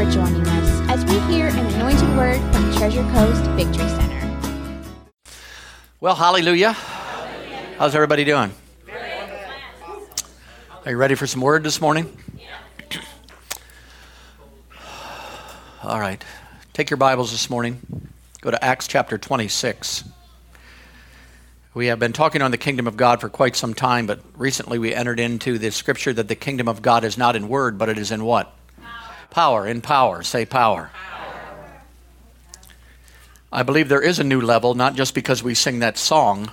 for joining us as we hear an anointed word from Treasure Coast Victory Center. Well, hallelujah. How's everybody doing? Are you ready for some word this morning? All right. Take your Bibles this morning. Go to Acts chapter 26. We have been talking on the kingdom of God for quite some time, but recently we entered into the scripture that the kingdom of God is not in word, but it is in what? Power. In power. Say power. power. I believe there is a new level, not just because we sing that song,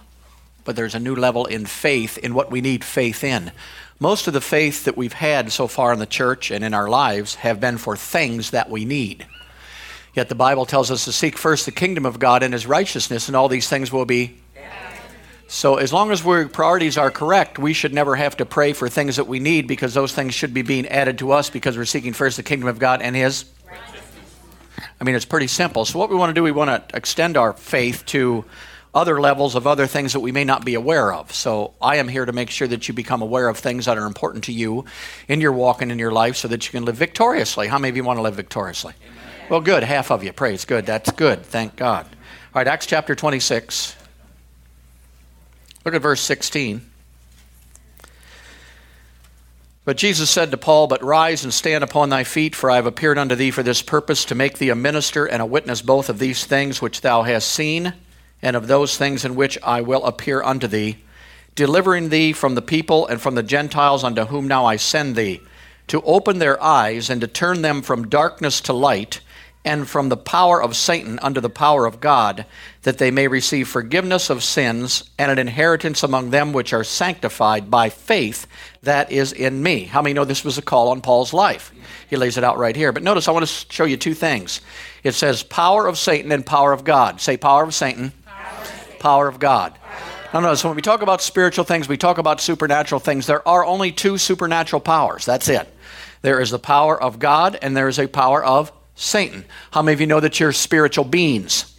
but there's a new level in faith, in what we need faith in. Most of the faith that we've had so far in the church and in our lives have been for things that we need. Yet the Bible tells us to seek first the kingdom of God and his righteousness, and all these things will be so, as long as our priorities are correct, we should never have to pray for things that we need because those things should be being added to us because we're seeking first the kingdom of God and His. I mean, it's pretty simple. So, what we want to do, we want to extend our faith to other levels of other things that we may not be aware of. So, I am here to make sure that you become aware of things that are important to you in your walk and in your life so that you can live victoriously. How many of you want to live victoriously? Amen. Well, good. Half of you. Praise. Good. That's good. Thank God. All right, Acts chapter 26. Look at verse 16. But Jesus said to Paul, But rise and stand upon thy feet, for I have appeared unto thee for this purpose, to make thee a minister and a witness both of these things which thou hast seen, and of those things in which I will appear unto thee, delivering thee from the people and from the Gentiles unto whom now I send thee, to open their eyes and to turn them from darkness to light and from the power of Satan under the power of God, that they may receive forgiveness of sins and an inheritance among them which are sanctified by faith that is in me. How many know this was a call on Paul's life? He lays it out right here. But notice, I want to show you two things. It says power of Satan and power of God. Say power of Satan, power of, Satan. Power of God. Now, notice when we talk about spiritual things, we talk about supernatural things. There are only two supernatural powers. That's it. There is the power of God, and there is a power of Satan. How many of you know that you're spiritual beings?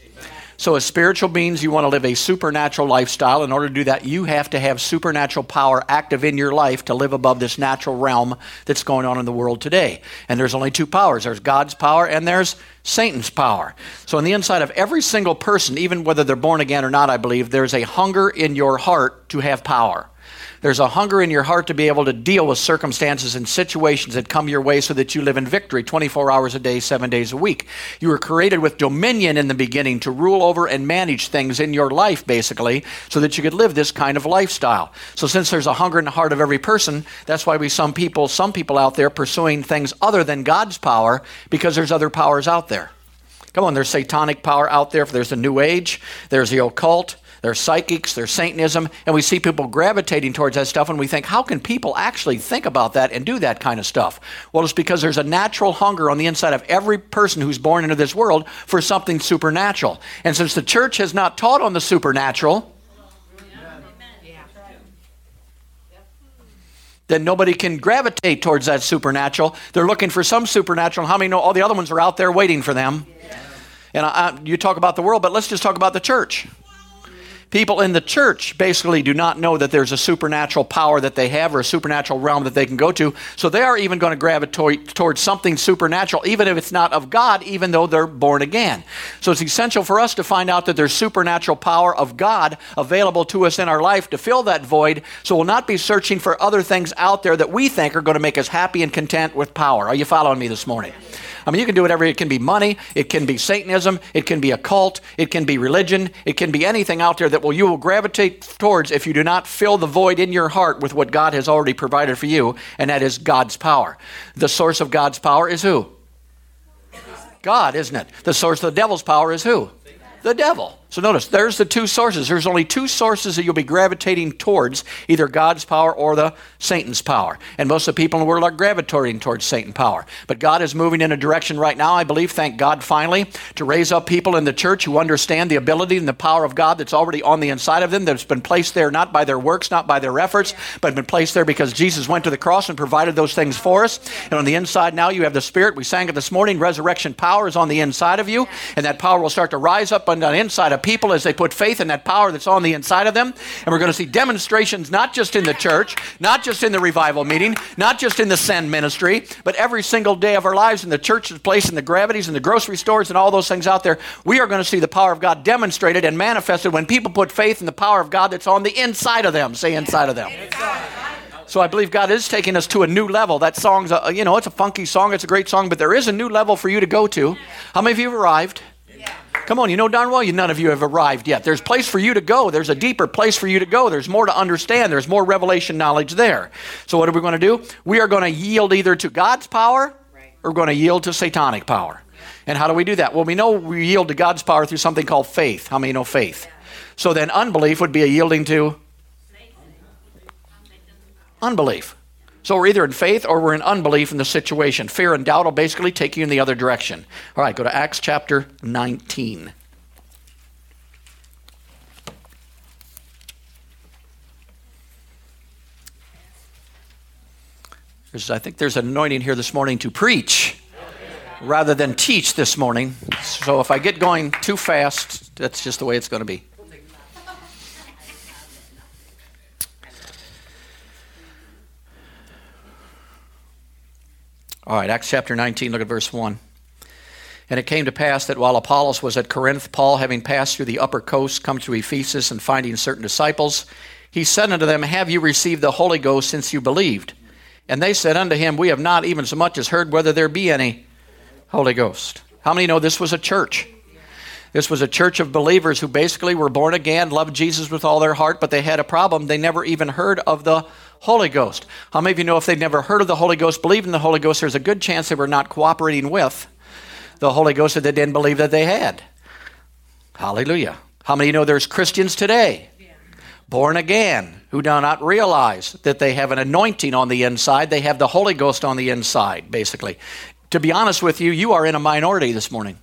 So, as spiritual beings, you want to live a supernatural lifestyle. In order to do that, you have to have supernatural power active in your life to live above this natural realm that's going on in the world today. And there's only two powers there's God's power and there's Satan's power. So, on the inside of every single person, even whether they're born again or not, I believe, there's a hunger in your heart to have power. There's a hunger in your heart to be able to deal with circumstances and situations that come your way so that you live in victory 24 hours a day, seven days a week. You were created with dominion in the beginning to rule over and manage things in your life, basically, so that you could live this kind of lifestyle. So, since there's a hunger in the heart of every person, that's why we some people, some people out there pursuing things other than God's power because there's other powers out there. Come on, there's satanic power out there. There's the New Age, there's the occult, there's psychics, there's Satanism, and we see people gravitating towards that stuff, and we think, how can people actually think about that and do that kind of stuff? Well, it's because there's a natural hunger on the inside of every person who's born into this world for something supernatural. And since the church has not taught on the supernatural, then nobody can gravitate towards that supernatural. They're looking for some supernatural. How many know all the other ones are out there waiting for them? And I, I, you talk about the world, but let's just talk about the church. People in the church basically do not know that there's a supernatural power that they have or a supernatural realm that they can go to. So they are even going to gravitate towards something supernatural, even if it's not of God, even though they're born again. So it's essential for us to find out that there's supernatural power of God available to us in our life to fill that void. So we'll not be searching for other things out there that we think are going to make us happy and content with power. Are you following me this morning? I mean, you can do whatever. It can be money, it can be Satanism, it can be a cult, it can be religion, it can be anything out there that will you will gravitate towards if you do not fill the void in your heart with what God has already provided for you, and that is God's power. The source of God's power is who? God, isn't it? The source of the devil's power is who? The devil. So notice, there's the two sources. There's only two sources that you'll be gravitating towards, either God's power or the Satan's power. And most of the people in the world are gravitating towards Satan's power. But God is moving in a direction right now, I believe, thank God finally, to raise up people in the church who understand the ability and the power of God that's already on the inside of them, that's been placed there not by their works, not by their efforts, but been placed there because Jesus went to the cross and provided those things for us. And on the inside now, you have the Spirit. We sang it this morning. Resurrection power is on the inside of you, and that power will start to rise up on the inside of of people as they put faith in that power that's on the inside of them. And we're going to see demonstrations not just in the church, not just in the revival meeting, not just in the send ministry, but every single day of our lives in the church's place, in the gravities, in the grocery stores, and all those things out there. We are going to see the power of God demonstrated and manifested when people put faith in the power of God that's on the inside of them. Say inside of them. So I believe God is taking us to a new level. That song's, a, you know, it's a funky song, it's a great song, but there is a new level for you to go to. How many of you have arrived? Come on, you know darn well you none of you have arrived yet. There's place for you to go. There's a deeper place for you to go. There's more to understand. There's more revelation knowledge there. So what are we going to do? We are going to yield either to God's power or we're going to yield to satanic power. And how do we do that? Well, we know we yield to God's power through something called faith. How many know faith? So then unbelief would be a yielding to unbelief. So we're either in faith or we're in unbelief in the situation. Fear and doubt will basically take you in the other direction. All right, go to Acts chapter 19. There's, I think there's an anointing here this morning to preach rather than teach this morning. So if I get going too fast, that's just the way it's going to be. All right, Acts chapter 19, look at verse 1. And it came to pass that while Apollos was at Corinth, Paul, having passed through the upper coast, come to Ephesus, and finding certain disciples, he said unto them, Have you received the Holy Ghost since you believed? And they said unto him, We have not even so much as heard whether there be any Holy Ghost. How many know this was a church? This was a church of believers who basically were born again, loved Jesus with all their heart, but they had a problem. They never even heard of the Holy Ghost. How many of you know if they'd never heard of the Holy Ghost, believed in the Holy Ghost, there's a good chance they were not cooperating with the Holy Ghost that they didn't believe that they had? Hallelujah. How many of you know there's Christians today, born again, who do not realize that they have an anointing on the inside? They have the Holy Ghost on the inside, basically. To be honest with you, you are in a minority this morning.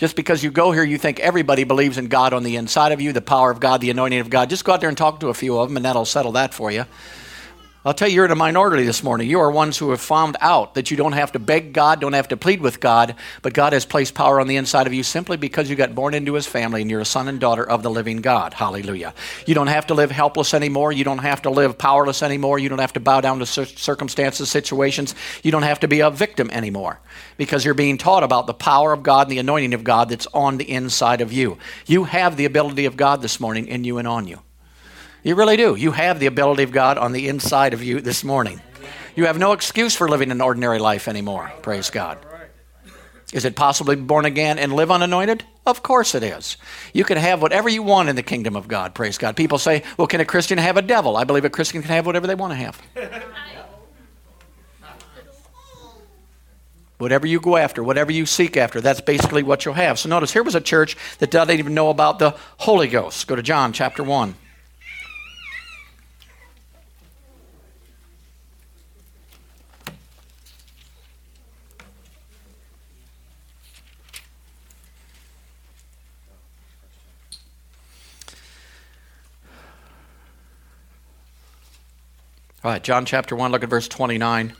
Just because you go here, you think everybody believes in God on the inside of you, the power of God, the anointing of God. Just go out there and talk to a few of them, and that'll settle that for you. I'll tell you, you're in a minority this morning. You are ones who have found out that you don't have to beg God, don't have to plead with God, but God has placed power on the inside of you simply because you got born into His family and you're a son and daughter of the living God. Hallelujah. You don't have to live helpless anymore. You don't have to live powerless anymore. You don't have to bow down to circumstances, situations. You don't have to be a victim anymore because you're being taught about the power of God and the anointing of God that's on the inside of you. You have the ability of God this morning in you and on you. You really do. You have the ability of God on the inside of you this morning. You have no excuse for living an ordinary life anymore. Praise God. Is it possible to be born again and live unanointed? Of course it is. You can have whatever you want in the kingdom of God. Praise God. People say, well, can a Christian have a devil? I believe a Christian can have whatever they want to have. Whatever you go after, whatever you seek after, that's basically what you'll have. So notice here was a church that doesn't even know about the Holy Ghost. Go to John chapter 1. All right, John chapter 1, look at verse 29. It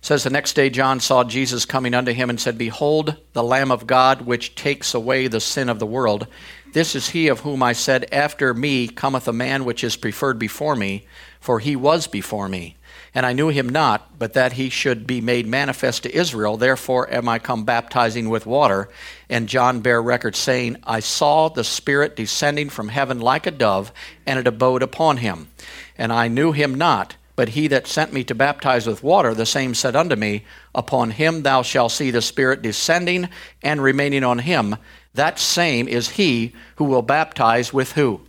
says, The next day John saw Jesus coming unto him and said, Behold, the Lamb of God, which takes away the sin of the world. This is he of whom I said, After me cometh a man which is preferred before me, for he was before me. And I knew him not, but that he should be made manifest to Israel. Therefore am I come baptizing with water. And John bare record, saying, I saw the Spirit descending from heaven like a dove, and it abode upon him. And I knew him not, but he that sent me to baptize with water, the same said unto me, Upon him thou shalt see the Spirit descending and remaining on him. That same is he who will baptize with who?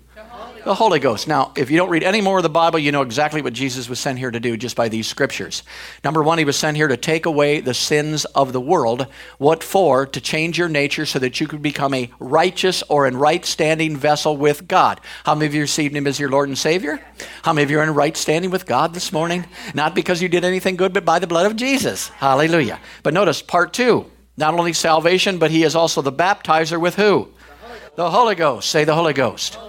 The Holy Ghost. Now, if you don't read any more of the Bible, you know exactly what Jesus was sent here to do just by these scriptures. Number one, he was sent here to take away the sins of the world. What for? To change your nature so that you could become a righteous or in right standing vessel with God. How many of you received him as your Lord and Savior? How many of you are in right standing with God this morning? Not because you did anything good, but by the blood of Jesus. Hallelujah. But notice part two. Not only salvation, but he is also the baptizer with who? The Holy Ghost. Say the Holy Ghost.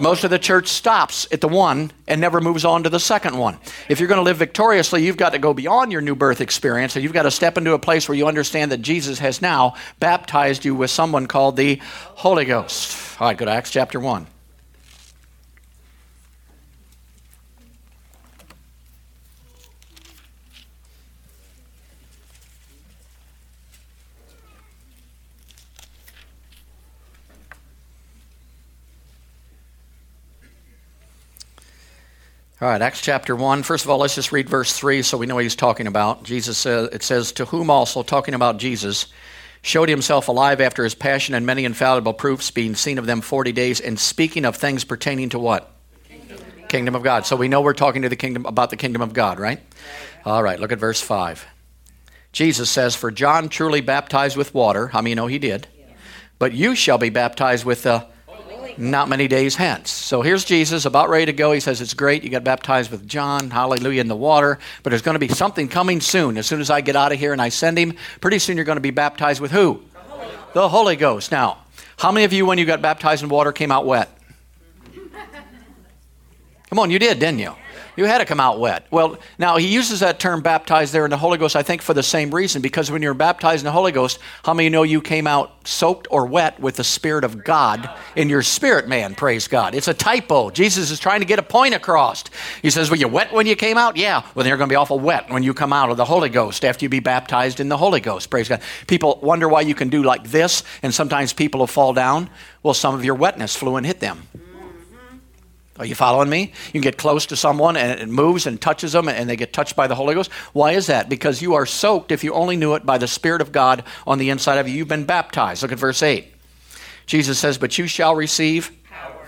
Most of the church stops at the one and never moves on to the second one. If you're going to live victoriously, you've got to go beyond your new birth experience and you've got to step into a place where you understand that Jesus has now baptized you with someone called the Holy Ghost. All right, go to Acts chapter 1. All right, Acts chapter 1. First of all, let's just read verse 3 so we know what he's talking about. Jesus says, it says, To whom also, talking about Jesus, showed himself alive after his passion and many infallible proofs, being seen of them 40 days, and speaking of things pertaining to what? Kingdom of, God. So we know we're talking to the kingdom about the kingdom of God, right? All right, look at verse 5. Jesus says, For John truly baptized with water. How many know he did? But you shall be baptized with the not many days hence. So here's Jesus about ready to go. He says, It's great. You got baptized with John, hallelujah, in the water. But there's going to be something coming soon. As soon as I get out of here and I send him, pretty soon you're going to be baptized with who? The Holy Ghost. The Holy Ghost. Now, how many of you, when you got baptized in water, came out wet? Come on, you did, didn't you? You had to come out wet. Well, now he uses that term baptized there in the Holy Ghost, I think, for the same reason, because when you're baptized in the Holy Ghost, how many know you came out soaked or wet with the Spirit of God in your spirit man? Praise God. It's a typo. Jesus is trying to get a point across. He says, Were you wet when you came out? Yeah. Well, then you're going to be awful wet when you come out of the Holy Ghost after you be baptized in the Holy Ghost. Praise God. People wonder why you can do like this, and sometimes people will fall down. Well, some of your wetness flew and hit them. Are you following me? You can get close to someone and it moves and touches them and they get touched by the Holy Ghost. Why is that? Because you are soaked, if you only knew it, by the Spirit of God on the inside of you. You've been baptized. Look at verse 8. Jesus says, But you shall receive power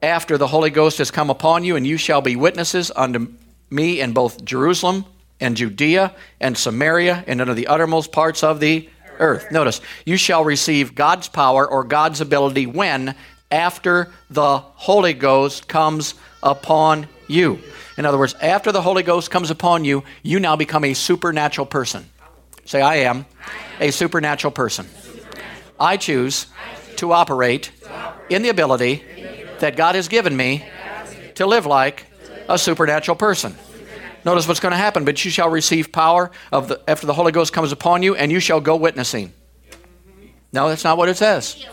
after the Holy Ghost has come upon you, and you shall be witnesses unto me in both Jerusalem and Judea and Samaria and unto the uttermost parts of the earth. Notice, you shall receive God's power or God's ability when after the Holy Ghost comes upon you. In other words, after the Holy Ghost comes upon you, you now become a supernatural person. Say, I am a supernatural person. I choose to operate in the ability that God has given me to live like a supernatural person. Notice what's going to happen. But you shall receive power of the, after the Holy Ghost comes upon you, and you shall go witnessing. No, that's not what it says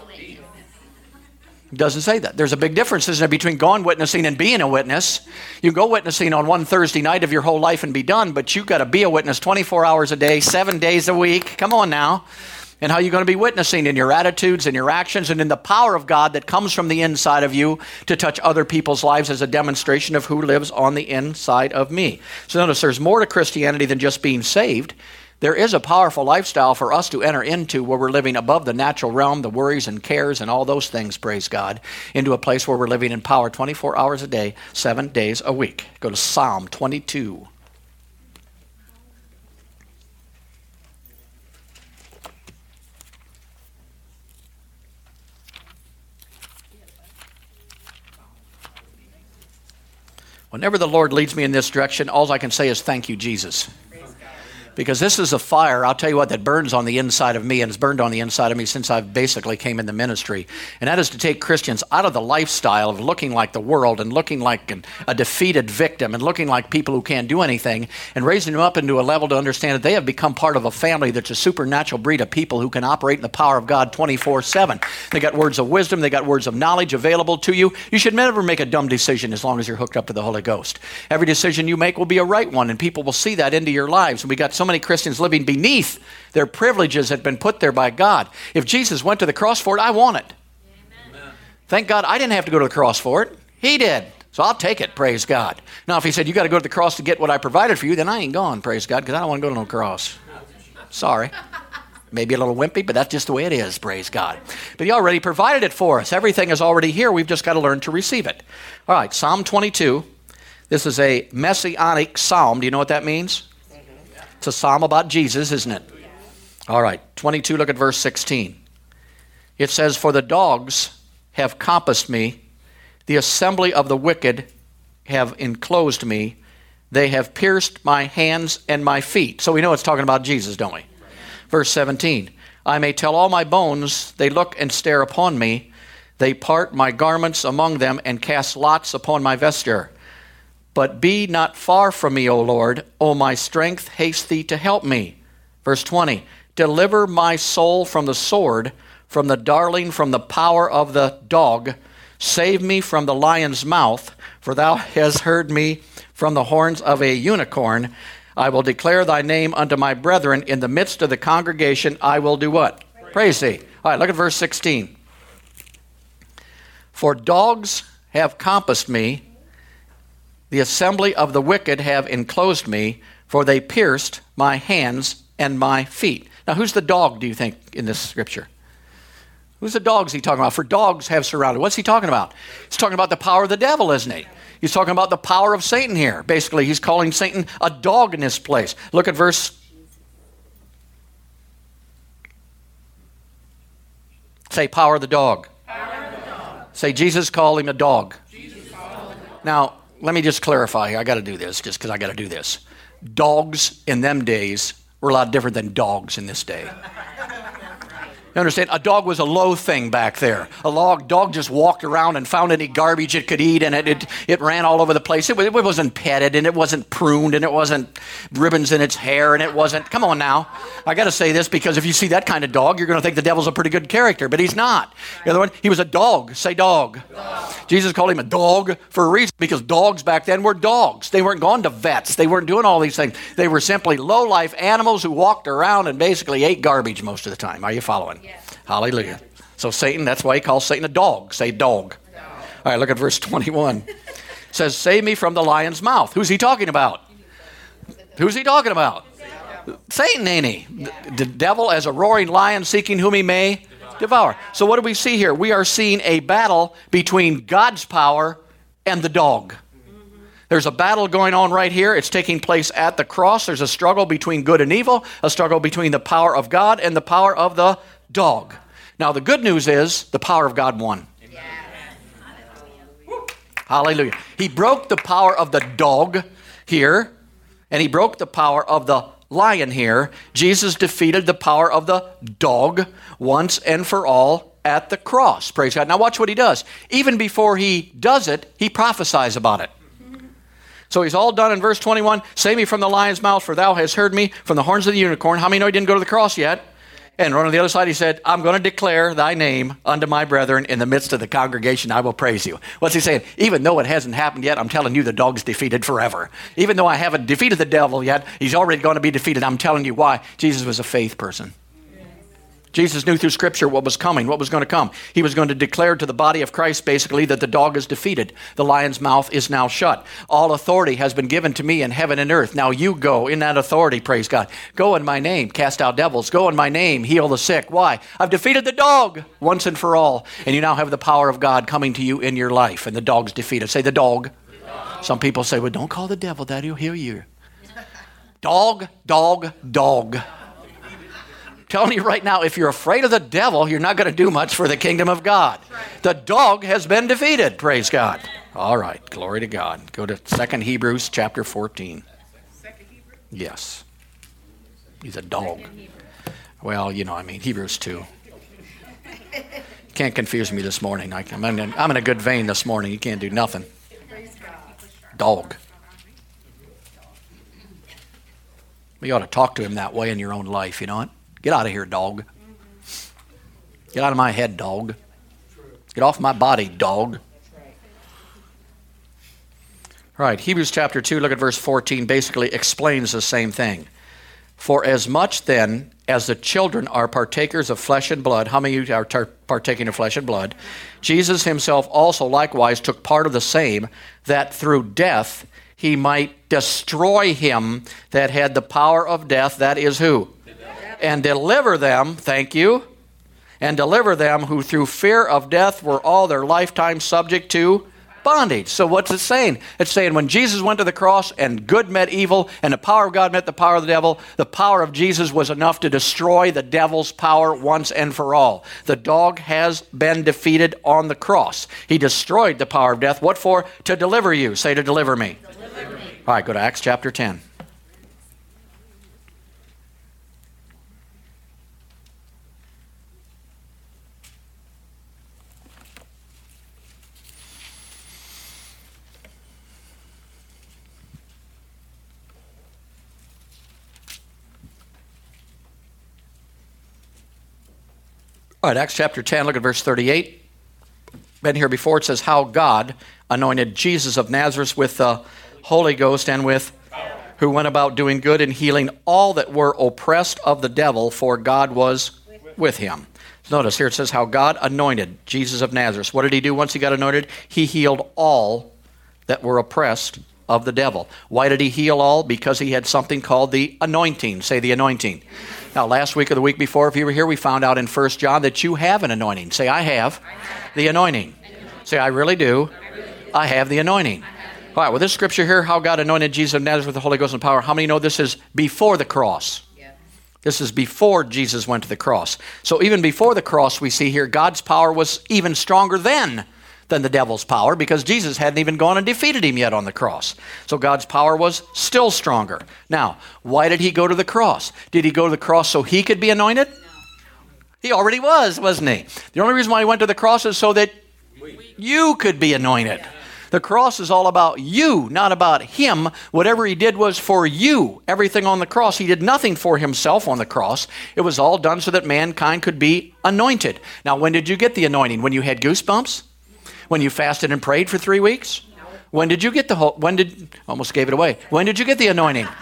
doesn't say that. There's a big difference, isn't there, between going witnessing and being a witness. You go witnessing on one Thursday night of your whole life and be done, but you've got to be a witness 24 hours a day, seven days a week. Come on now. And how you're going to be witnessing in your attitudes and your actions and in the power of God that comes from the inside of you to touch other people's lives as a demonstration of who lives on the inside of me. So notice there's more to Christianity than just being saved. There is a powerful lifestyle for us to enter into where we're living above the natural realm, the worries and cares and all those things, praise God, into a place where we're living in power 24 hours a day, seven days a week. Go to Psalm 22. Whenever the Lord leads me in this direction, all I can say is thank you, Jesus because this is a fire. I'll tell you what that burns on the inside of me and has burned on the inside of me since i basically came in the ministry. And that is to take christians out of the lifestyle of looking like the world and looking like an, a defeated victim and looking like people who can't do anything and raising them up into a level to understand that they have become part of a family that's a supernatural breed of people who can operate in the power of god 24-7 they got words of wisdom. They got words of knowledge available to you. You should never make a dumb decision as long as you're hooked up to the holy ghost. Every decision you make will be a right one and people will see that into your lives. And we got so many Christians living beneath their privileges had been put there by God. If Jesus went to the cross for it, I want it. Amen. Thank God I didn't have to go to the cross for it. He did. So I'll take it, praise God. Now, if he said, You got to go to the cross to get what I provided for you, then I ain't going, praise God, because I don't want to go to no cross. Sorry. Maybe a little wimpy, but that's just the way it is, praise God. But he already provided it for us. Everything is already here. We've just got to learn to receive it. All right, Psalm 22. This is a messianic psalm. Do you know what that means? It's a psalm about Jesus, isn't it? All right, 22, look at verse 16. It says, For the dogs have compassed me, the assembly of the wicked have enclosed me, they have pierced my hands and my feet. So we know it's talking about Jesus, don't we? Verse 17 I may tell all my bones, they look and stare upon me. They part my garments among them and cast lots upon my vesture. But be not far from me, O Lord. O my strength, haste thee to help me. Verse 20 Deliver my soul from the sword, from the darling, from the power of the dog. Save me from the lion's mouth, for thou hast heard me from the horns of a unicorn. I will declare thy name unto my brethren. In the midst of the congregation, I will do what? Praise, Praise thee. All right, look at verse 16. For dogs have compassed me, the assembly of the wicked have enclosed me, for they pierced my hands and my feet. Now, who's the dog, do you think, in this scripture? Who's the dogs he talking about? For dogs have surrounded. What's he talking about? He's talking about the power of the devil, isn't he? He's talking about the power of Satan here. Basically, he's calling Satan a dog in this place. Look at verse. Say, power of the dog. Say, Jesus called him a dog. Now, let me just clarify. Here, I got to do this just because I got to do this. Dogs in them days were a lot different than dogs in this day. You understand? A dog was a low thing back there. A log, dog just walked around and found any garbage it could eat, and it, it, it ran all over the place. It, it wasn't petted, and it wasn't pruned, and it wasn't ribbons in its hair, and it wasn't. Come on now. I got to say this because if you see that kind of dog, you're going to think the devil's a pretty good character, but he's not. The other one, he was a dog. Say dog. dog. Jesus called him a dog for a reason because dogs back then were dogs. They weren't going to vets, they weren't doing all these things. They were simply low life animals who walked around and basically ate garbage most of the time. Are you following? Hallelujah. So Satan, that's why he calls Satan a dog. Say dog. All right, look at verse 21. It says, Save me from the lion's mouth. Who's he talking about? Who's he talking about? Satan, ain't he? The devil as a roaring lion seeking whom he may devour. So what do we see here? We are seeing a battle between God's power and the dog. There's a battle going on right here. It's taking place at the cross. There's a struggle between good and evil, a struggle between the power of God and the power of the dog. Now, the good news is the power of God won. Hallelujah. He broke the power of the dog here, and he broke the power of the lion here. Jesus defeated the power of the dog once and for all at the cross. Praise God. Now, watch what he does. Even before he does it, he prophesies about it. So he's all done in verse 21 Save me from the lion's mouth, for thou hast heard me from the horns of the unicorn. How many know he didn't go to the cross yet? And on the other side, he said, I'm going to declare thy name unto my brethren in the midst of the congregation. I will praise you. What's he saying? Even though it hasn't happened yet, I'm telling you the dog's defeated forever. Even though I haven't defeated the devil yet, he's already going to be defeated. I'm telling you why. Jesus was a faith person. Jesus knew through Scripture what was coming, what was going to come. He was going to declare to the body of Christ basically that the dog is defeated. The lion's mouth is now shut. All authority has been given to me in heaven and earth. Now you go in that authority, praise God. Go in my name, cast out devils. Go in my name, heal the sick. Why? I've defeated the dog once and for all. And you now have the power of God coming to you in your life, and the dog's defeated. Say the dog. The dog. Some people say, well, don't call the devil that, he'll heal you. dog, dog, dog telling you right now, if you're afraid of the devil, you're not going to do much for the kingdom of God. The dog has been defeated, praise God. All right, glory to God. Go to 2 Hebrews chapter 14. Yes. He's a dog. Well, you know, I mean, Hebrews 2. Can't confuse me this morning. I'm in, I'm in a good vein this morning. You can't do nothing. Dog. You ought to talk to him that way in your own life, you know what? Get out of here, dog. Get out of my head, dog. Get off my body, dog. All right, Hebrews chapter 2, look at verse 14, basically explains the same thing. For as much then as the children are partakers of flesh and blood, how many of you are tar- partaking of flesh and blood? Jesus himself also likewise took part of the same, that through death he might destroy him that had the power of death, that is who? And deliver them, thank you, and deliver them who through fear of death were all their lifetime subject to bondage. So what's it saying? It's saying when Jesus went to the cross and good met evil and the power of God met the power of the devil, the power of Jesus was enough to destroy the devil's power once and for all. The dog has been defeated on the cross. He destroyed the power of death. What for? To deliver you. Say to deliver me. Deliver me. All right, go to Acts chapter 10. All right, Acts chapter 10, look at verse 38. Been here before, it says, How God anointed Jesus of Nazareth with the Holy Ghost and with who went about doing good and healing all that were oppressed of the devil, for God was with him. Notice here it says how God anointed Jesus of Nazareth. What did he do once he got anointed? He healed all that were oppressed of the devil. Why did he heal all? Because he had something called the anointing. Say the anointing. Now, last week or the week before, if you were here, we found out in 1 John that you have an anointing. Say, I have the anointing. Say, I really do. I have the anointing. All right, well, this scripture here, how God anointed Jesus of Nazareth with the Holy Ghost and power, how many know this is before the cross? This is before Jesus went to the cross. So even before the cross, we see here God's power was even stronger then than the devil's power because Jesus hadn't even gone and defeated him yet on the cross. So God's power was still stronger. Now, why did he go to the cross? Did he go to the cross so he could be anointed? No. He already was, wasn't he? The only reason why he went to the cross is so that you could be anointed. The cross is all about you, not about him. Whatever he did was for you. Everything on the cross, he did nothing for himself on the cross. It was all done so that mankind could be anointed. Now, when did you get the anointing? When you had goosebumps? When you fasted and prayed for three weeks? When did you get the whole, when did, almost gave it away. When did you get the anointing?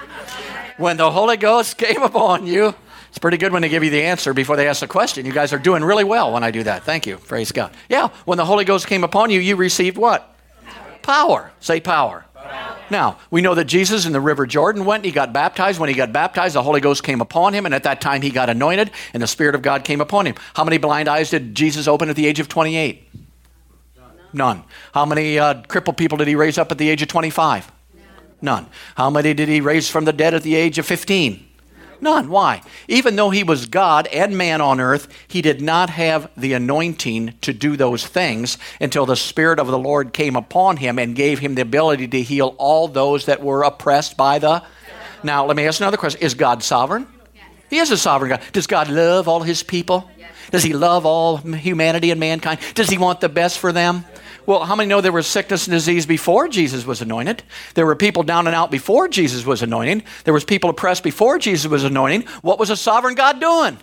When the Holy Ghost came upon you. It's pretty good when they give you the answer before they ask the question. You guys are doing really well when I do that. Thank you. Praise God. Yeah, when the Holy Ghost came upon you, you received what? Power. Say power. power. Now, we know that Jesus in the River Jordan went, he got baptized. When he got baptized, the Holy Ghost came upon him, and at that time he got anointed, and the Spirit of God came upon him. How many blind eyes did Jesus open at the age of 28? None. How many uh, crippled people did he raise up at the age of 25? None. How many did he raise from the dead at the age of 15? None. Why? Even though he was God and man on earth, he did not have the anointing to do those things until the Spirit of the Lord came upon him and gave him the ability to heal all those that were oppressed by the. Now, let me ask another question Is God sovereign? He is a sovereign God. Does God love all his people? Does he love all humanity and mankind? Does he want the best for them? Well, how many know there was sickness and disease before Jesus was anointed? There were people down and out before Jesus was anointing. There was people oppressed before Jesus was anointing. What was a sovereign God doing?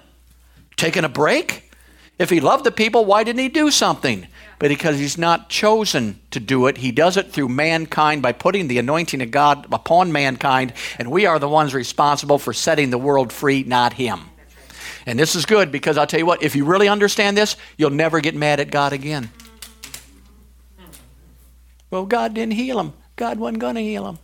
Taking a break? If he loved the people, why didn't he do something? But because he's not chosen to do it, he does it through mankind by putting the anointing of God upon mankind, and we are the ones responsible for setting the world free, not him. And this is good because I'll tell you what, if you really understand this, you'll never get mad at God again. Well, God didn't heal him. God wasn't going to heal him.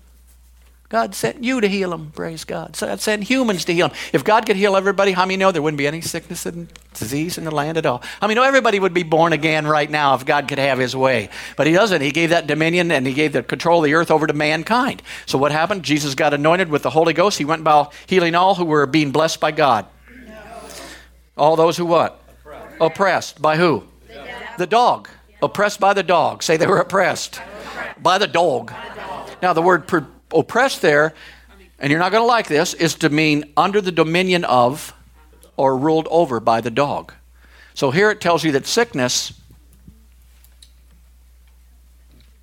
God sent you to heal him, praise God. So God sent humans to heal him. If God could heal everybody, how many know there wouldn't be any sickness and disease in the land at all? How many know everybody would be born again right now if God could have his way? But he doesn't. He gave that dominion and he gave the control of the earth over to mankind. So what happened? Jesus got anointed with the Holy Ghost. He went about healing all who were being blessed by God. All those who what? Oppressed. oppressed. By who? The, the dog. Oppressed by the dog. Say they were oppressed by the dog. Now, the word per- oppressed there, and you're not going to like this, is to mean under the dominion of or ruled over by the dog. So here it tells you that sickness,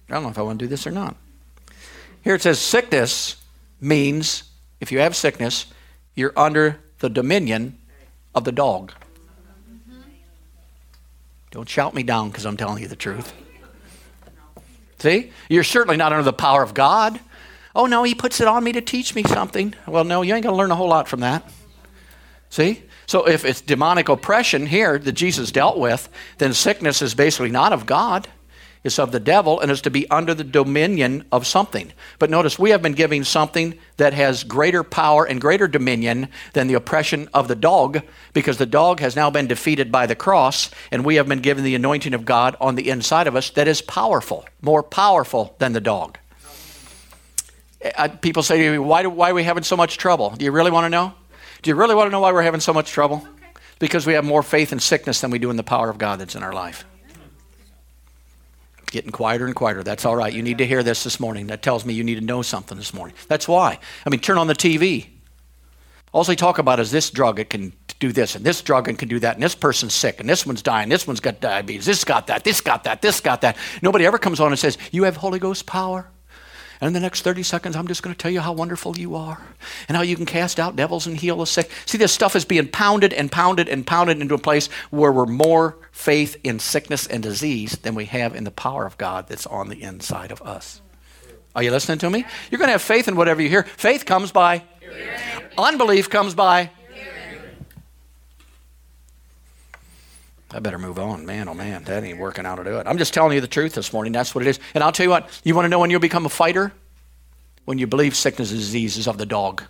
I don't know if I want to do this or not. Here it says sickness means, if you have sickness, you're under the dominion of the dog. Don't shout me down because I'm telling you the truth. See? You're certainly not under the power of God. Oh, no, he puts it on me to teach me something. Well, no, you ain't going to learn a whole lot from that. See? So if it's demonic oppression here that Jesus dealt with, then sickness is basically not of God. It's of the devil and is to be under the dominion of something. But notice, we have been giving something that has greater power and greater dominion than the oppression of the dog, because the dog has now been defeated by the cross, and we have been given the anointing of God on the inside of us that is powerful, more powerful than the dog. Uh, people say to me, why, do, why are we having so much trouble? Do you really want to know? Do you really want to know why we're having so much trouble? Okay. Because we have more faith in sickness than we do in the power of God that's in our life getting quieter and quieter. That's all right. You need to hear this this morning. That tells me you need to know something this morning. That's why. I mean, turn on the TV. All they talk about is this drug, it can do this, and this drug, it can do that, and this person's sick, and this one's dying, this one's got diabetes, this got that, this got that, this got that. Nobody ever comes on and says, You have Holy Ghost power. And in the next 30 seconds, I'm just going to tell you how wonderful you are and how you can cast out devils and heal the sick. See, this stuff is being pounded and pounded and pounded into a place where we're more faith in sickness and disease than we have in the power of God that's on the inside of us. Are you listening to me? You're going to have faith in whatever you hear. Faith comes by, unbelief comes by. I better move on. Man, oh man, that ain't working out to do it. I'm just telling you the truth this morning. That's what it is. And I'll tell you what, you want to know when you'll become a fighter? When you believe sickness and disease is of the dog.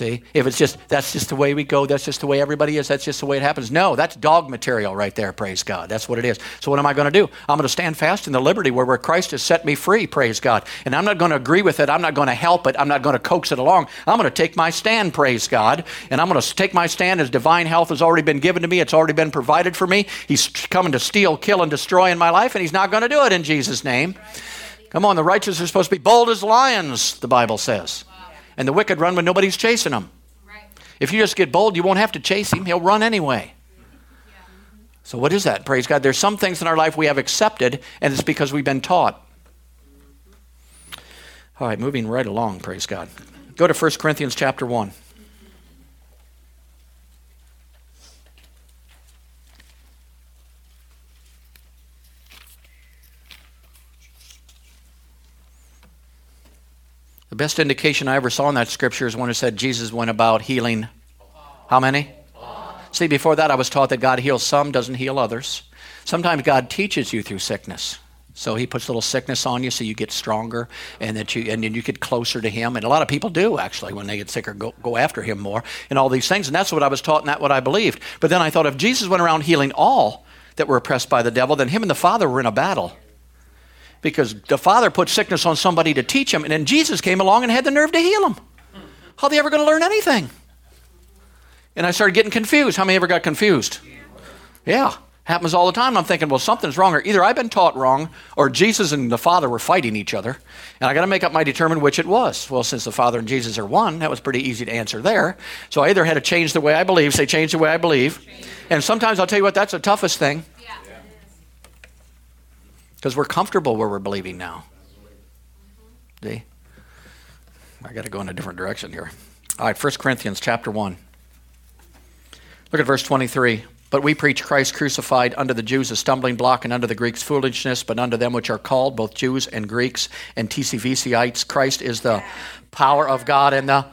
See, if it's just, that's just the way we go, that's just the way everybody is, that's just the way it happens. No, that's dog material right there, praise God. That's what it is. So, what am I going to do? I'm going to stand fast in the liberty where, where Christ has set me free, praise God. And I'm not going to agree with it, I'm not going to help it, I'm not going to coax it along. I'm going to take my stand, praise God. And I'm going to take my stand as divine health has already been given to me, it's already been provided for me. He's coming to steal, kill, and destroy in my life, and He's not going to do it in Jesus' name. Come on, the righteous are supposed to be bold as lions, the Bible says. And the wicked run when nobody's chasing them. Right. If you just get bold, you won't have to chase him. He'll run anyway. So, what is that? Praise God. There's some things in our life we have accepted, and it's because we've been taught. All right, moving right along, praise God. Go to 1 Corinthians chapter 1. Best indication I ever saw in that scripture is when it said Jesus went about healing. How many? See, before that, I was taught that God heals some, doesn't heal others. Sometimes God teaches you through sickness. So he puts a little sickness on you so you get stronger and that you and then you get closer to him. And a lot of people do actually when they get sicker go, go after him more and all these things. And that's what I was taught and that's what I believed. But then I thought if Jesus went around healing all that were oppressed by the devil, then him and the Father were in a battle because the father put sickness on somebody to teach him, and then Jesus came along and had the nerve to heal him. How are they ever going to learn anything? And I started getting confused. How many ever got confused? Yeah, happens all the time. I'm thinking, well, something's wrong. Or either I've been taught wrong, or Jesus and the Father were fighting each other, and I got to make up my determine which it was. Well, since the Father and Jesus are one, that was pretty easy to answer there. So I either had to change the way I believe, say change the way I believe, and sometimes I'll tell you what, that's the toughest thing because we're comfortable where we're believing now. See? I got to go in a different direction here. All right, 1 Corinthians chapter 1. Look at verse 23. But we preach Christ crucified unto the Jews a stumbling block and unto the Greeks foolishness, but unto them which are called, both Jews and Greeks and TCVCites, Christ is the power of God and the.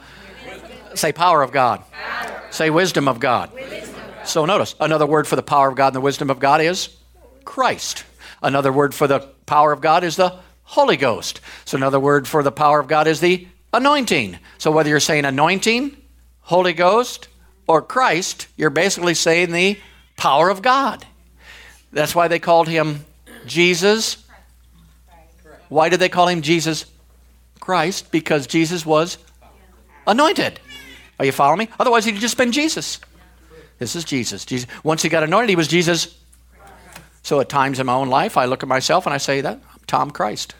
Say power of God. Power. Say wisdom of God. Wisdom of God. So notice, another word for the power of God and the wisdom of God is Christ. Another word for the power of God is the Holy Ghost. So another word for the power of God is the anointing. So whether you're saying anointing, Holy Ghost, or Christ, you're basically saying the power of God. That's why they called him Jesus. Why did they call him Jesus Christ? Because Jesus was anointed. Are you following me? Otherwise, he'd just been Jesus. This is Jesus. Jesus. Once he got anointed, he was Jesus so at times in my own life, I look at myself and I say that I'm Tom Christ.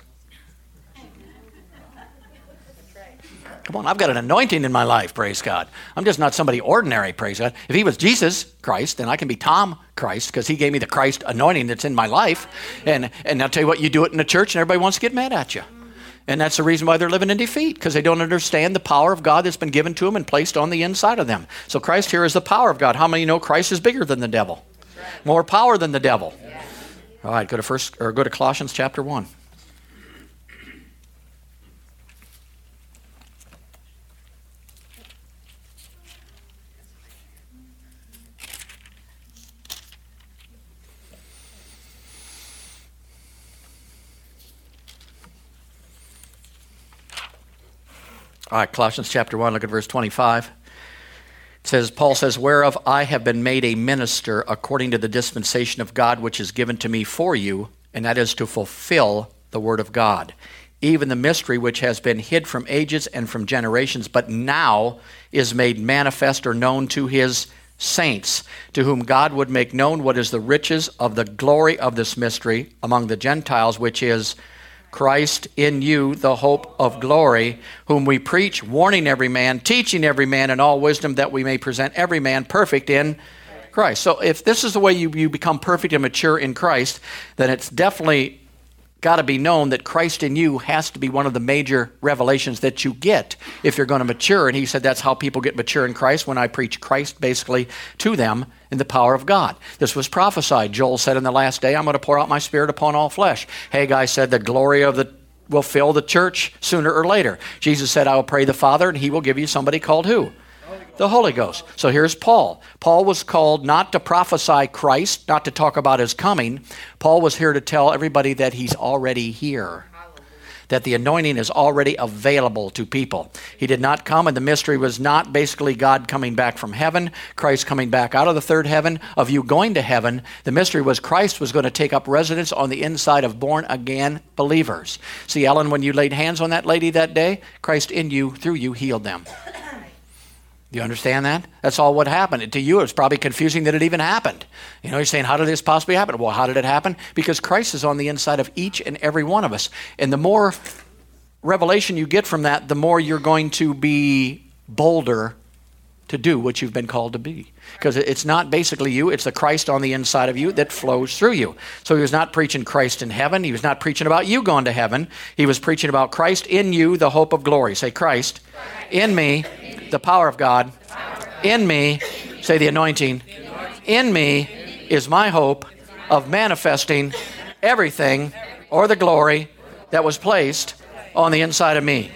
Come on, I've got an anointing in my life, praise God. I'm just not somebody ordinary, praise God. If he was Jesus Christ, then I can be Tom Christ because he gave me the Christ anointing that's in my life. And, and I'll tell you what, you do it in the church and everybody wants to get mad at you. And that's the reason why they're living in defeat because they don't understand the power of God that's been given to them and placed on the inside of them. So Christ here is the power of God. How many know Christ is bigger than the devil? More power than the devil. All right, go to first or go to Colossians chapter 1. All right, Colossians chapter 1, look at verse 25 says Paul says, "Whereof I have been made a minister according to the dispensation of God which is given to me for you, and that is to fulfill the word of God, even the mystery which has been hid from ages and from generations, but now is made manifest or known to his saints, to whom God would make known what is the riches of the glory of this mystery among the Gentiles, which is Christ in you, the hope of glory, whom we preach, warning every man, teaching every man in all wisdom, that we may present every man perfect in Christ. So, if this is the way you, you become perfect and mature in Christ, then it's definitely got to be known that Christ in you has to be one of the major revelations that you get if you're going to mature. And he said that's how people get mature in Christ when I preach Christ basically to them in the power of God. This was prophesied. Joel said in the last day, I'm going to pour out my spirit upon all flesh. Haggai said the glory of the will fill the church sooner or later. Jesus said, I will pray the Father, and he will give you somebody called who? The Holy Ghost. So here's Paul. Paul was called not to prophesy Christ, not to talk about his coming. Paul was here to tell everybody that he's already here. That the anointing is already available to people. He did not come, and the mystery was not basically God coming back from heaven, Christ coming back out of the third heaven, of you going to heaven. The mystery was Christ was going to take up residence on the inside of born again believers. See, Ellen, when you laid hands on that lady that day, Christ in you, through you, healed them. Do you understand that? That's all what happened. To you, it's probably confusing that it even happened. You know, you're saying, how did this possibly happen? Well, how did it happen? Because Christ is on the inside of each and every one of us. And the more revelation you get from that, the more you're going to be bolder to do what you've been called to be. Because it's not basically you, it's the Christ on the inside of you that flows through you. So he was not preaching Christ in heaven. He was not preaching about you going to heaven. He was preaching about Christ in you, the hope of glory. Say, Christ in me the power of God. In me, say the anointing. In me is my hope of manifesting everything or the glory that was placed on the inside of me.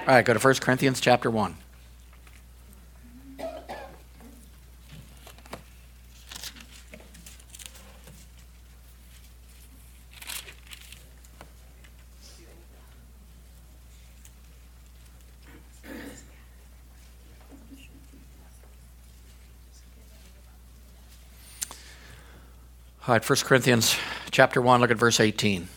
All right, go to 1 Corinthians chapter 1. All right, 1 Corinthians chapter 1, look at verse 18.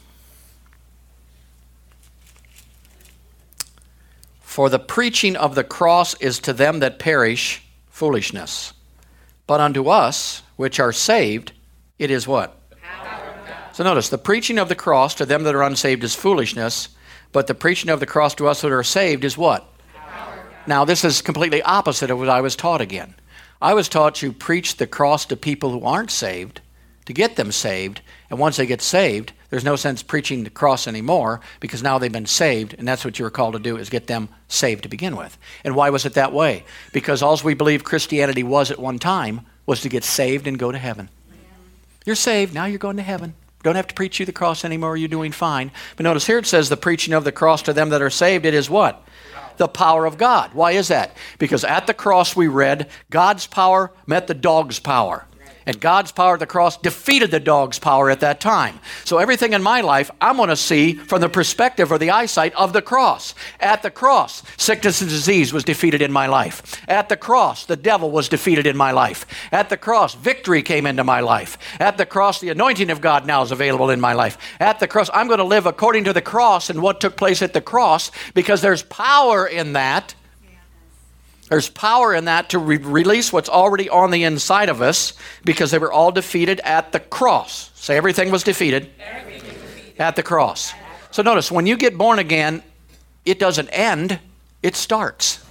For the preaching of the cross is to them that perish foolishness, but unto us which are saved, it is what? So notice, the preaching of the cross to them that are unsaved is foolishness, but the preaching of the cross to us that are saved is what? Now, this is completely opposite of what I was taught again. I was taught to preach the cross to people who aren't saved, to get them saved. And once they get saved, there's no sense preaching the cross anymore because now they've been saved, and that's what you were called to do is get them saved to begin with. And why was it that way? Because all we believe Christianity was at one time was to get saved and go to heaven. You're saved, now you're going to heaven. Don't have to preach you the cross anymore, you're doing fine. But notice here it says the preaching of the cross to them that are saved, it is what? The power of God. Why is that? Because at the cross we read, God's power met the dog's power. And God's power at the cross defeated the dog's power at that time. So everything in my life, I'm going to see from the perspective or the eyesight of the cross. At the cross, sickness and disease was defeated in my life. At the cross, the devil was defeated in my life. At the cross, victory came into my life. At the cross, the anointing of God now is available in my life. At the cross, I'm going to live according to the cross and what took place at the cross because there's power in that there's power in that to re- release what's already on the inside of us because they were all defeated at the cross. Say everything was defeated, everything defeated. at the cross. So notice when you get born again, it doesn't end, it starts.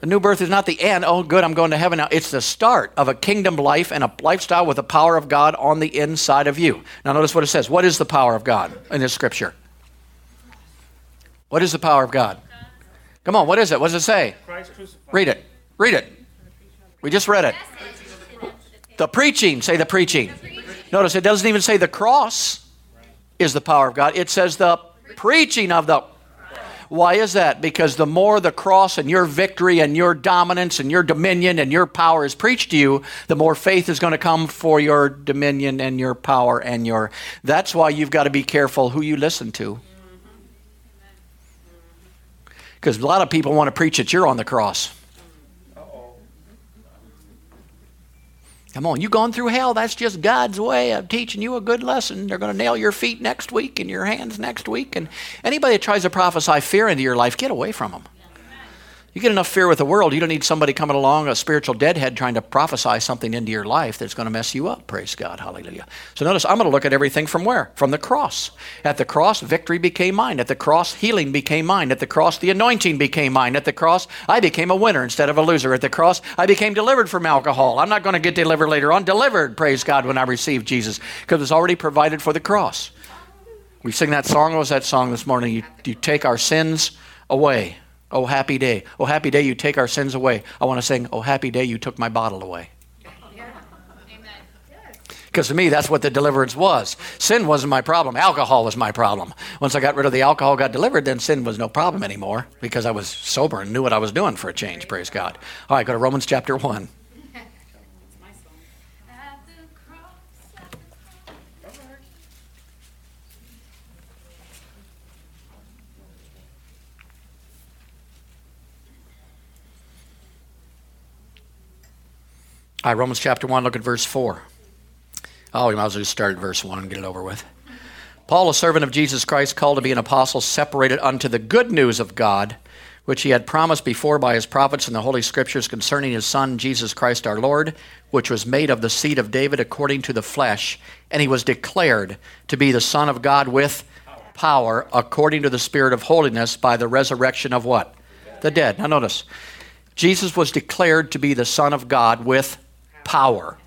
The new birth is not the end. Oh, good, I'm going to heaven now. It's the start of a kingdom life and a lifestyle with the power of God on the inside of you. Now, notice what it says. What is the power of God in this scripture? What is the power of God? Come on, what is it? What does it say? Read it. Read it. We just read it. The preaching, say the preaching. Notice it doesn't even say the cross is the power of God. It says the preaching of the why is that? Because the more the cross and your victory and your dominance and your dominion and your power is preached to you, the more faith is going to come for your dominion and your power and your. That's why you've got to be careful who you listen to. Because a lot of people want to preach that you're on the cross. Come on, you've gone through hell. That's just God's way of teaching you a good lesson. They're going to nail your feet next week and your hands next week. And anybody that tries to prophesy fear into your life, get away from them. You get enough fear with the world, you don't need somebody coming along, a spiritual deadhead, trying to prophesy something into your life that's going to mess you up. Praise God. Hallelujah. So notice, I'm going to look at everything from where? From the cross. At the cross, victory became mine. At the cross, healing became mine. At the cross, the anointing became mine. At the cross, I became a winner instead of a loser. At the cross, I became delivered from alcohol. I'm not going to get delivered later on. Delivered, praise God, when I received Jesus, because it's already provided for the cross. We sing that song. What was that song this morning? You, you take our sins away. Oh, happy day. Oh, happy day, you take our sins away. I want to sing, Oh, happy day, you took my bottle away. Because to me, that's what the deliverance was. Sin wasn't my problem. Alcohol was my problem. Once I got rid of the alcohol, got delivered, then sin was no problem anymore because I was sober and knew what I was doing for a change. Praise God. All right, go to Romans chapter 1. All right, Romans chapter 1, look at verse 4. Oh, we might as well just start at verse 1 and get it over with. Paul, a servant of Jesus Christ, called to be an apostle, separated unto the good news of God, which he had promised before by his prophets in the Holy Scriptures concerning his Son, Jesus Christ our Lord, which was made of the seed of David according to the flesh, and he was declared to be the Son of God with power according to the Spirit of holiness by the resurrection of what? The dead. Now notice, Jesus was declared to be the Son of God with power.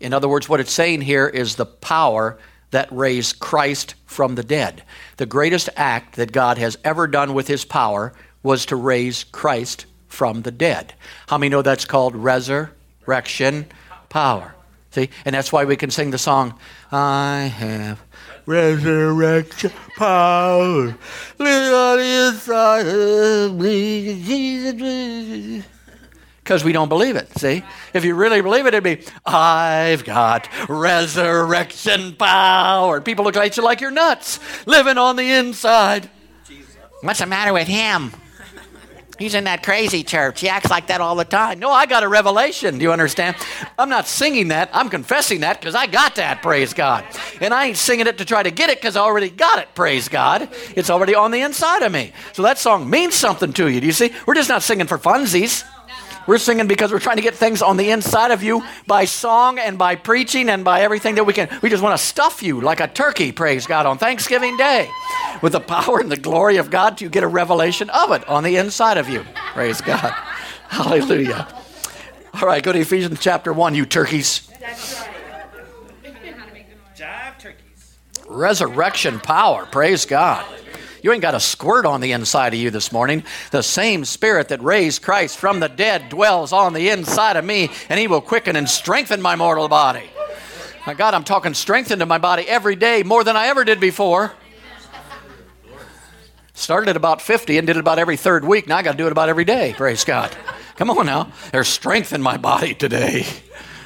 In other words, what it's saying here is the power that raised Christ from the dead. The greatest act that God has ever done with his power was to raise Christ from the dead. How many know that's called resurrection power? See? And that's why we can sing the song, I have resurrection power. Live on inside of me, Jesus because we don't believe it. See? If you really believe it, it'd be, I've got resurrection power. People look at you like you're nuts, living on the inside. What's the matter with him? He's in that crazy church. He acts like that all the time. No, I got a revelation. Do you understand? I'm not singing that. I'm confessing that because I got that, praise God. And I ain't singing it to try to get it because I already got it, praise God. It's already on the inside of me. So that song means something to you. Do you see? We're just not singing for funsies. We're singing because we're trying to get things on the inside of you by song and by preaching and by everything that we can. We just want to stuff you like a turkey, praise God, on Thanksgiving Day with the power and the glory of God to get a revelation of it on the inside of you. Praise God. Hallelujah. All right, go to Ephesians chapter 1, you turkeys. Resurrection power, praise God. You ain't got a squirt on the inside of you this morning. The same Spirit that raised Christ from the dead dwells on the inside of me, and He will quicken and strengthen my mortal body. My God, I'm talking strength into my body every day more than I ever did before. Started at about 50 and did it about every third week. Now I got to do it about every day. Praise God. Come on now. There's strength in my body today.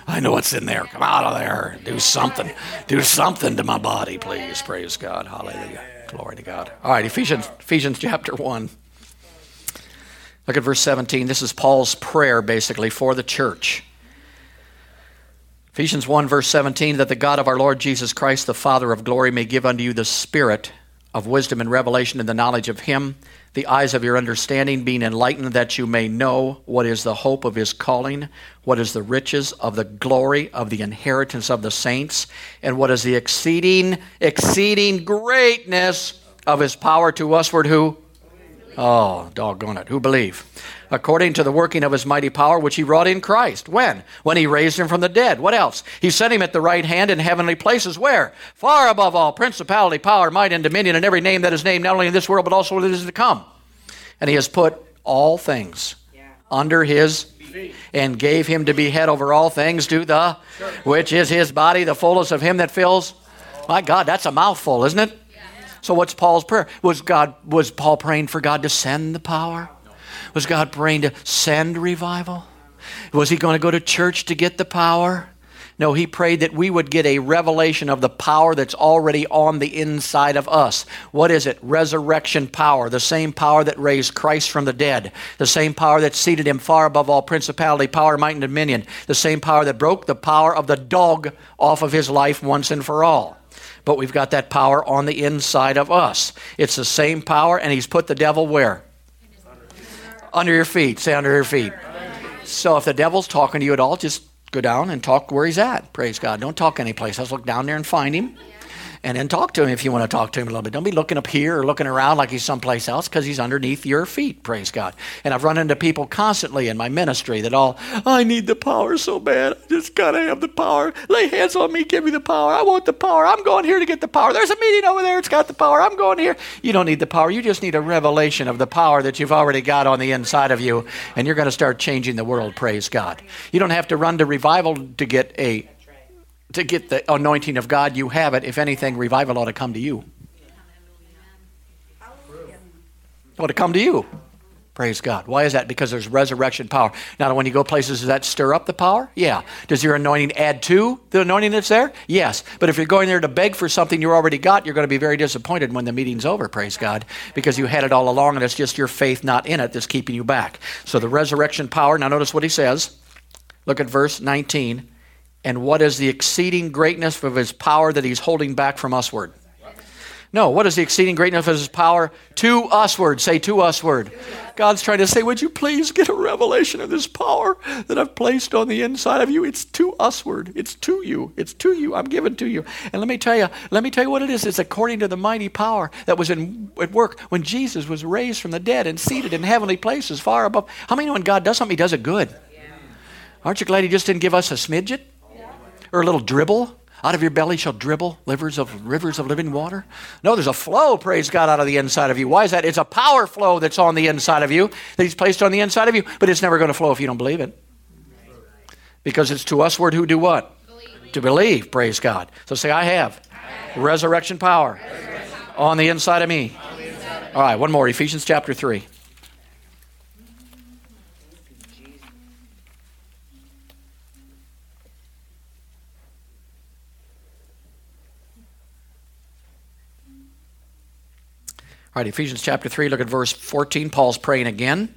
I know what's in there. Come out of there. Do something. Do something to my body, please. Praise God. Hallelujah. Glory to God. All right, Ephesians, Ephesians chapter 1. Look at verse 17. This is Paul's prayer, basically, for the church. Ephesians 1, verse 17 that the God of our Lord Jesus Christ, the Father of glory, may give unto you the spirit of wisdom and revelation in the knowledge of Him, the eyes of your understanding being enlightened, that you may know what is the hope of His calling, what is the riches of the glory of the inheritance of the saints, and what is the exceeding, exceeding greatness of His power to usward who? Oh, doggone it. Who believe? according to the working of his mighty power, which he wrought in Christ. When? When he raised him from the dead. What else? He set him at the right hand in heavenly places. Where? Far above all principality, power, might, and dominion, and every name that is named, not only in this world, but also in that is to come. And he has put all things yeah. under his feet and gave him to be head over all things to the, which is his body, the fullness of him that fills. My God, that's a mouthful, isn't it? So what's Paul's prayer? Was God was Paul praying for God to send the power? Was God praying to send revival? Was he going to go to church to get the power? No, he prayed that we would get a revelation of the power that's already on the inside of us. What is it? Resurrection power, the same power that raised Christ from the dead, the same power that seated him far above all principality, power, might, and dominion, the same power that broke the power of the dog off of his life once and for all. But we've got that power on the inside of us. It's the same power, and he's put the devil where? Under your feet. Say under your feet. So if the devil's talking to you at all, just go down and talk where he's at. Praise God. Don't talk anyplace else. Look down there and find him. And then talk to him if you want to talk to him a little bit. Don't be looking up here or looking around like he's someplace else because he's underneath your feet, praise God. And I've run into people constantly in my ministry that all, I need the power so bad. I just got to have the power. Lay hands on me, give me the power. I want the power. I'm going here to get the power. There's a meeting over there, it's got the power. I'm going here. You don't need the power. You just need a revelation of the power that you've already got on the inside of you, and you're going to start changing the world, praise God. You don't have to run to revival to get a to get the anointing of God, you have it. If anything, revival ought to come to you. Ought to come to you. Praise God. Why is that? Because there's resurrection power. Now, when you go places, does that stir up the power? Yeah. Does your anointing add to the anointing that's there? Yes. But if you're going there to beg for something you already got, you're going to be very disappointed when the meeting's over, praise God, because you had it all along and it's just your faith not in it that's keeping you back. So the resurrection power, now notice what he says. Look at verse 19 and what is the exceeding greatness of his power that he's holding back from usward? No, what is the exceeding greatness of his power to usward? Say to usward. God's trying to say, Would you please get a revelation of this power that I've placed on the inside of you? It's to usward. It's to you. It's to you. I'm given to you. And let me tell you, let me tell you what it is. It's according to the mighty power that was in at work when Jesus was raised from the dead and seated in heavenly places far above. How many know when God does something, he does it good? Aren't you glad he just didn't give us a smidget? Or a little dribble. Out of your belly shall dribble rivers of rivers of living water. No, there's a flow, praise God, out of the inside of you. Why is that? It's a power flow that's on the inside of you, that He's placed on the inside of you, but it's never going to flow if you don't believe it. Because it's to usward who do what? Believe. To believe, praise God. So say, I have, I have. resurrection power resurrection. on the inside of me. All right, one more. Ephesians chapter 3. All right, Ephesians chapter 3, look at verse 14. Paul's praying again.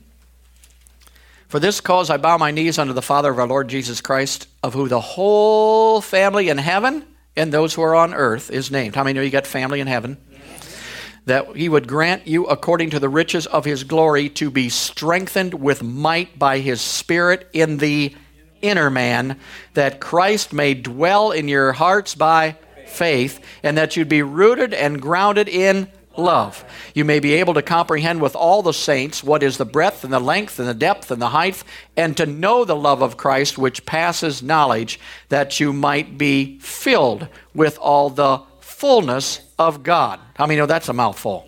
For this cause I bow my knees unto the Father of our Lord Jesus Christ, of who the whole family in heaven and those who are on earth is named. How many know you got family in heaven? That he would grant you, according to the riches of his glory, to be strengthened with might by his Spirit in the inner man, that Christ may dwell in your hearts by faith, and that you'd be rooted and grounded in love. You may be able to comprehend with all the saints what is the breadth and the length and the depth and the height, and to know the love of Christ which passes knowledge, that you might be filled with all the fullness of God. How many know that's a mouthful?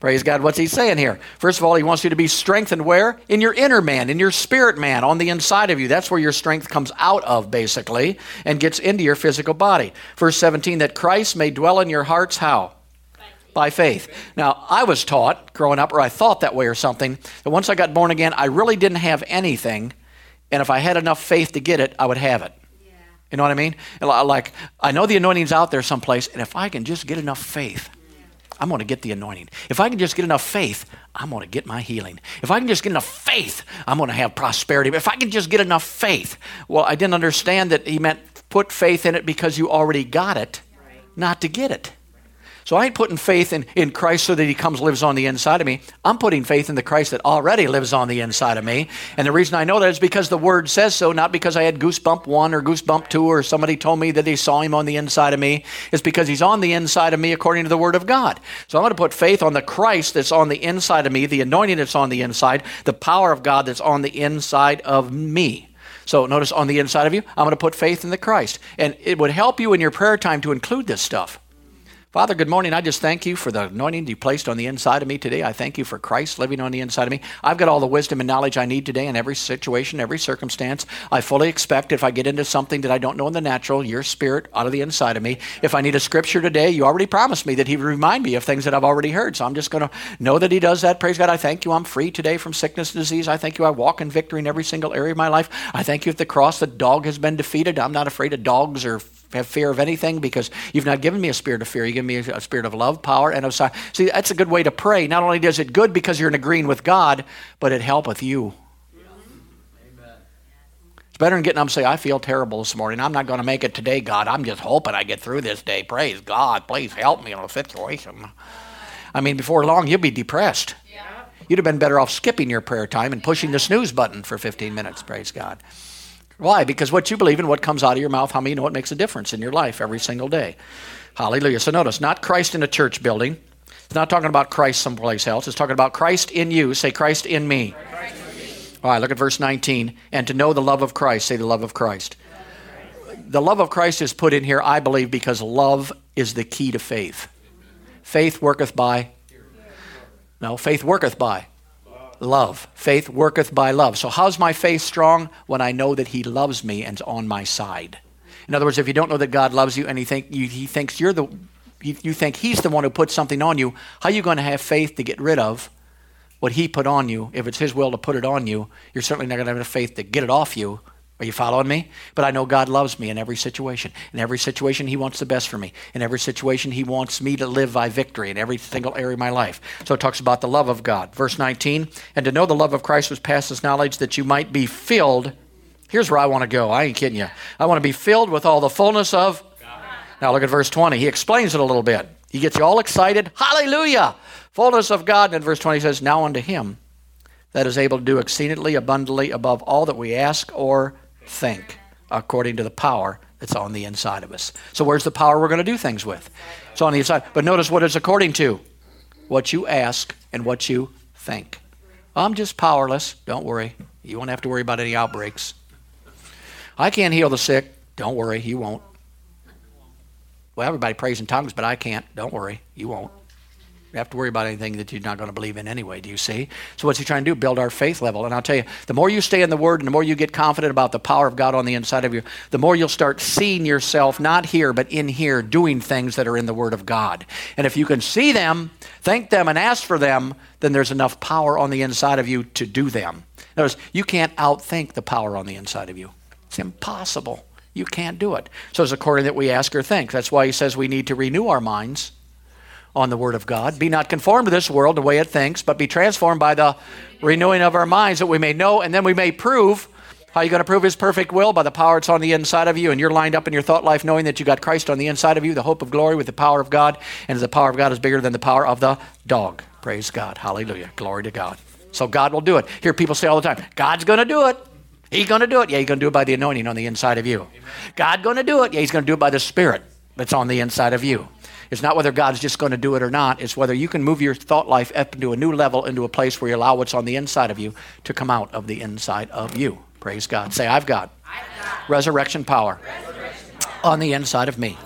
Praise God. What's he saying here? First of all, he wants you to be strengthened where? In your inner man, in your spirit man, on the inside of you. That's where your strength comes out of, basically, and gets into your physical body. Verse 17, that Christ may dwell in your hearts how? By faith. Now, I was taught growing up, or I thought that way or something, that once I got born again, I really didn't have anything, and if I had enough faith to get it, I would have it. Yeah. You know what I mean? Like, I know the anointing's out there someplace, and if I can just get enough faith, I'm going to get the anointing. If I can just get enough faith, I'm going to get my healing. If I can just get enough faith, I'm going to have prosperity. If I can just get enough faith, well, I didn't understand that he meant put faith in it because you already got it, not to get it. So I ain't putting faith in, in Christ so that he comes lives on the inside of me. I'm putting faith in the Christ that already lives on the inside of me. And the reason I know that is because the word says so, not because I had goosebump one or goosebump two or somebody told me that they saw him on the inside of me. It's because he's on the inside of me according to the word of God. So I'm going to put faith on the Christ that's on the inside of me, the anointing that's on the inside, the power of God that's on the inside of me. So notice on the inside of you, I'm going to put faith in the Christ. And it would help you in your prayer time to include this stuff. Father, good morning. I just thank you for the anointing you placed on the inside of me today. I thank you for Christ living on the inside of me. I've got all the wisdom and knowledge I need today in every situation, every circumstance. I fully expect if I get into something that I don't know in the natural, your spirit out of the inside of me. If I need a scripture today, you already promised me that He would remind me of things that I've already heard. So I'm just going to know that He does that. Praise God. I thank you. I'm free today from sickness and disease. I thank you. I walk in victory in every single area of my life. I thank you at the cross the dog has been defeated. I'm not afraid of dogs or have fear of anything because you've not given me a spirit of fear. You give me a spirit of love, power, and of sight. See, that's a good way to pray. Not only does it good because you're in agreeing with God, but it helpeth you. It's better than getting up and say, I feel terrible this morning. I'm not going to make it today, God. I'm just hoping I get through this day. Praise God. Please help me in a situation. I mean, before long, you'll be depressed. You'd have been better off skipping your prayer time and pushing the snooze button for 15 minutes. Praise God. Why? Because what you believe and what comes out of your mouth, how many know it makes a difference in your life every single day. Hallelujah. So notice, not Christ in a church building. It's not talking about Christ someplace else. It's talking about Christ in you. Say, Christ in me. Christ. All right, look at verse 19. And to know the love of Christ. Say, the love of Christ. The love of Christ is put in here, I believe, because love is the key to faith. Faith worketh by. No, faith worketh by love. Faith worketh by love. So, how's my faith strong? When I know that He loves me and's on my side. In other words, if you don't know that God loves you and he, think, you, he thinks you're the, you, you think He's the one who put something on you, how are you going to have faith to get rid of what He put on you? If it's His will to put it on you, you're certainly not going to have enough faith to get it off you are you following me? But I know God loves me in every situation. In every situation, He wants the best for me. In every situation, He wants me to live by victory in every single area of my life. So it talks about the love of God. Verse 19, and to know the love of Christ was past this knowledge that you might be filled. Here's where I want to go. I ain't kidding you. I want to be filled with all the fullness of God. Now look at verse 20. He explains it a little bit. He gets you all excited. Hallelujah! Fullness of God. And in verse 20 says, Now unto Him that is able to do exceedingly abundantly above all that we ask or think according to the power that's on the inside of us. So, where's the power we're going to do things with? It's on the inside. But notice what it's according to what you ask and what you think. I'm just powerless. Don't worry. You won't have to worry about any outbreaks. I can't heal the sick. Don't worry. You won't. Well, everybody prays in tongues, but I can't. Don't worry. You won't. You have to worry about anything that you're not going to believe in anyway, do you see? So, what's he trying to do? Build our faith level. And I'll tell you, the more you stay in the Word and the more you get confident about the power of God on the inside of you, the more you'll start seeing yourself, not here, but in here, doing things that are in the Word of God. And if you can see them, think them, and ask for them, then there's enough power on the inside of you to do them. You can't outthink the power on the inside of you, it's impossible. You can't do it. So, it's according that we ask or think. That's why he says we need to renew our minds on the Word of God. Be not conformed to this world, the way it thinks, but be transformed by the renewing of our minds that we may know and then we may prove. How are you going to prove His perfect will? By the power that's on the inside of you, and you're lined up in your thought life knowing that you got Christ on the inside of you, the hope of glory with the power of God, and the power of God is bigger than the power of the dog. Praise God. Hallelujah. Glory to God. So God will do it. Hear people say all the time, God's going to do it. He's going to do it. Yeah, He's going to do it by the anointing on the inside of you. God's going to do it. Yeah, He's going to do it by the Spirit that's on the inside of you. It's not whether God's just going to do it or not. It's whether you can move your thought life up into a new level, into a place where you allow what's on the inside of you to come out of the inside of you. Praise God. Say, I've got, I've got resurrection, power resurrection power on the inside of me.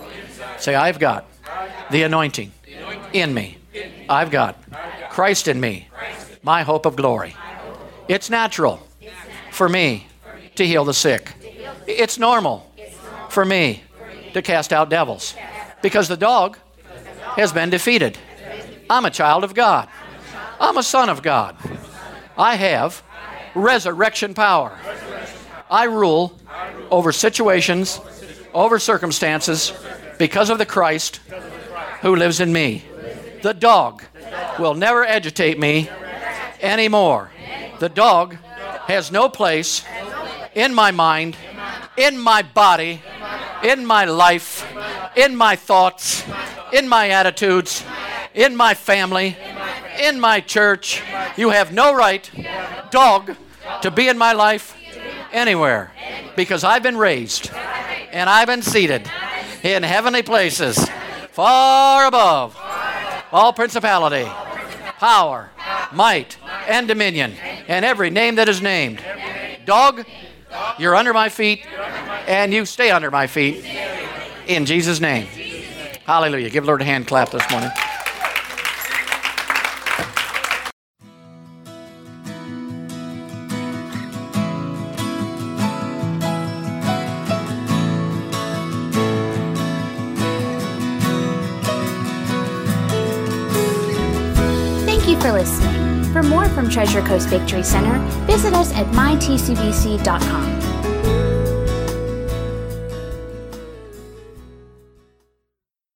Say, I've got the anointing, the anointing in me. In I've got Christ in me, my hope of glory. It's natural for me to heal the sick. It's normal for me to cast out devils because the dog has been defeated. I'm a child of God. I'm a son of God. I have resurrection power. I rule over situations, over circumstances because of the Christ who lives in me. The dog will never agitate me anymore. The dog has no place in my mind, in my body, in my life, in my thoughts, in my attitudes, in my family, in my church. You have no right, dog, to be in my life anywhere because I've been raised and I've been seated in heavenly places far above all principality, power, might, and dominion, and every name that is named. Dog, you're under my feet, and you stay under my feet in Jesus' name. Hallelujah. Give Lord a hand clap this morning. Thank you for listening. For more from Treasure Coast Victory Center, visit us at mytcvc.com.